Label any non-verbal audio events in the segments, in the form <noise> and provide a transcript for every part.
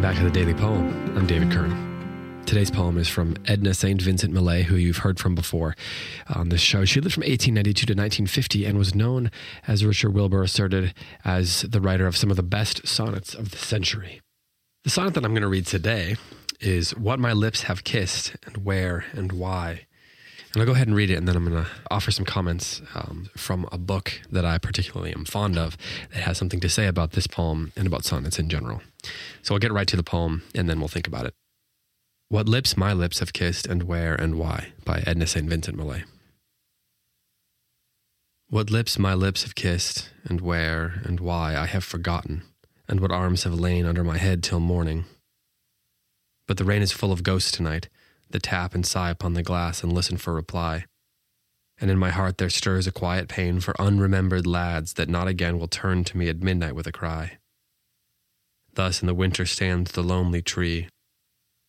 Welcome back to the Daily Poem. I'm David Kern. Today's poem is from Edna St. Vincent Millay, who you've heard from before on this show. She lived from 1892 to 1950 and was known, as Richard Wilbur asserted, as the writer of some of the best sonnets of the century. The sonnet that I'm going to read today is What My Lips Have Kissed and Where and Why. And I'll go ahead and read it, and then I'm going to offer some comments um, from a book that I particularly am fond of that has something to say about this poem and about sonnets in general. So I'll get right to the poem, and then we'll think about it. What Lips My Lips Have Kissed and Where and Why by Edna St. Vincent Millay. What lips my lips have kissed, and where and why I have forgotten, and what arms have lain under my head till morning. But the rain is full of ghosts tonight that tap and sigh upon the glass and listen for reply. And in my heart there stirs a quiet pain for unremembered lads that not again will turn to me at midnight with a cry. Thus in the winter stands the lonely tree,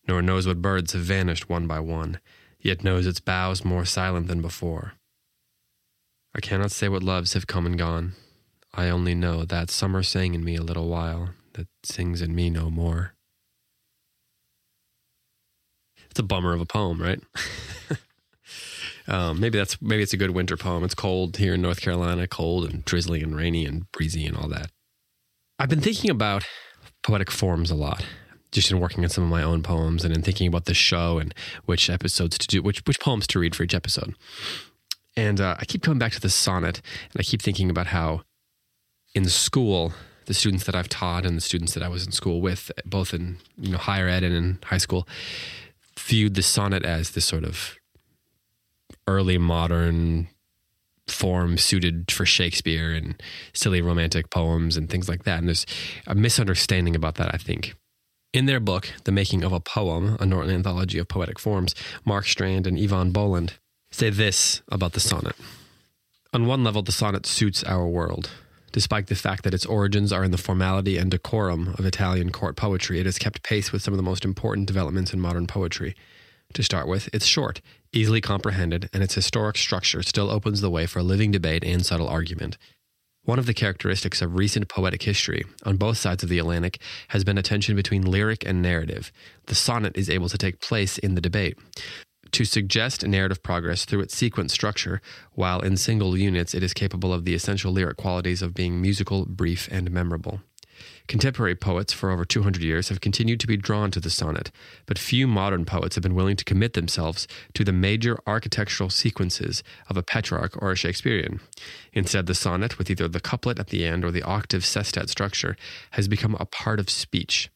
nor knows what birds have vanished one by one, yet knows its boughs more silent than before. I cannot say what loves have come and gone. I only know that summer sang in me a little while, that sings in me no more. It's a bummer of a poem, right? <laughs> um, maybe that's maybe it's a good winter poem. It's cold here in North Carolina, cold and drizzly and rainy and breezy and all that. I've been thinking about poetic forms a lot, just in working on some of my own poems and in thinking about the show and which episodes to do, which which poems to read for each episode. And uh, I keep coming back to the sonnet, and I keep thinking about how in school the students that I've taught and the students that I was in school with, both in you know higher ed and in high school, viewed the sonnet as this sort of early modern form suited for Shakespeare and silly romantic poems and things like that. And there's a misunderstanding about that, I think. In their book, The Making of a Poem, a Norton anthology of poetic forms, Mark Strand and Eavan Boland say this about the sonnet. On one level, the sonnet suits our world. Despite the fact that its origins are in the formality and decorum of Italian court poetry, it has kept pace with some of the most important developments in modern poetry. To start with, it's short, easily comprehended, and its historic structure still opens the way for a living debate and subtle argument. One of the characteristics of recent poetic history, on both sides of the Atlantic, has been a tension between lyric and narrative. The sonnet is able to take place in the debate to suggest narrative progress through its sequence structure, while in single units it is capable of the essential lyric qualities of being musical, brief, and memorable. Contemporary poets for over 200 years have continued to be drawn to the sonnet, but few modern poets have been willing to commit themselves to the major architectural sequences of a Petrarch or a Shakespearean. Instead, the sonnet, with either the couplet at the end or the octave sestet structure, has become a part of speech.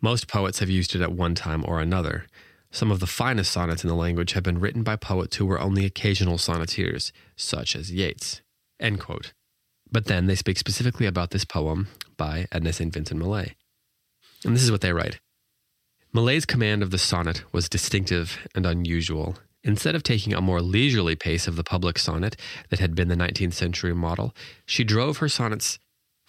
Most poets have used it at one time or another. Some of the finest sonnets in the language have been written by poets who were only occasional sonneteers, such as Yeats. But then they speak specifically about this poem by Edna St. Vincent Millay. And this is what they write Millay's command of the sonnet was distinctive and unusual. Instead of taking a more leisurely pace of the public sonnet that had been the 19th century model, she drove her sonnets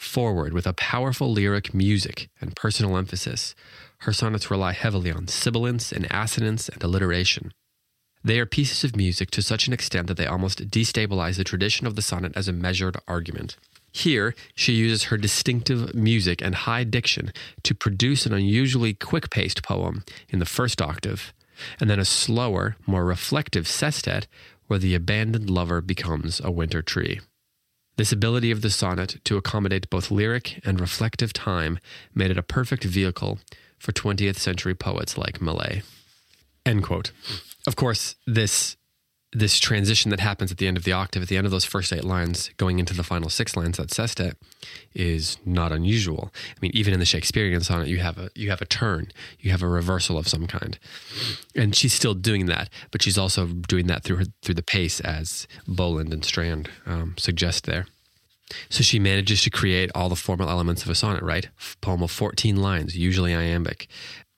forward with a powerful lyric music and personal emphasis. Her sonnets rely heavily on sibilance and assonance and alliteration. They are pieces of music to such an extent that they almost destabilize the tradition of the sonnet as a measured argument. Here, she uses her distinctive music and high diction to produce an unusually quick paced poem in the first octave, and then a slower, more reflective sestet where the abandoned lover becomes a winter tree. This ability of the sonnet to accommodate both lyric and reflective time made it a perfect vehicle for 20th century poets like Millay. End quote. Of course, this this transition that happens at the end of the octave, at the end of those first eight lines, going into the final six lines, that sestet, is not unusual. I mean, even in the Shakespearean sonnet, you have a you have a turn, you have a reversal of some kind, and she's still doing that, but she's also doing that through her through the pace, as Boland and Strand um, suggest there. So she manages to create all the formal elements of a sonnet, right? Poem of 14 lines, usually iambic.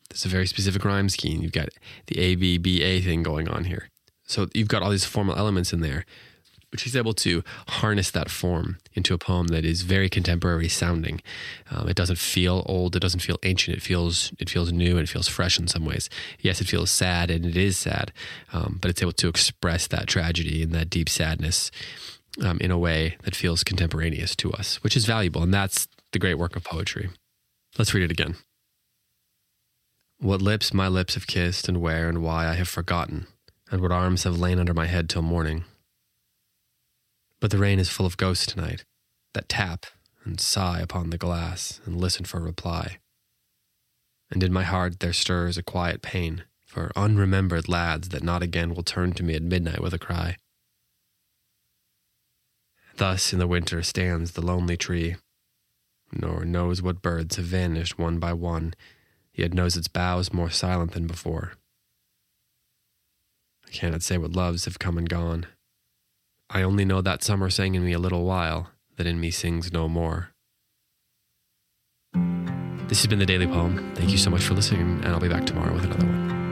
There's a very specific rhyme scheme. You've got the A, B, B, A thing going on here. So you've got all these formal elements in there, but she's able to harness that form into a poem that is very contemporary sounding. Um, it doesn't feel old. It doesn't feel ancient. It feels it feels new and it feels fresh in some ways. Yes, it feels sad and it is sad, um, but it's able to express that tragedy and that deep sadness um, in a way that feels contemporaneous to us, which is valuable. And that's the great work of poetry. Let's read it again. What lips my lips have kissed, and where and why I have forgotten, and what arms have lain under my head till morning. But the rain is full of ghosts tonight, that tap and sigh upon the glass and listen for reply. And in my heart there stirs a quiet pain for unremembered lads that not again will turn to me at midnight with a cry. Thus in the winter stands the lonely tree, nor knows what birds have vanished one by one yet knows its boughs more silent than before. I cannot say what loves have come and gone. I only know that summer sang in me a little while, that in me sings no more. This has been the Daily Poem. Thank you so much for listening, and I'll be back tomorrow with another one.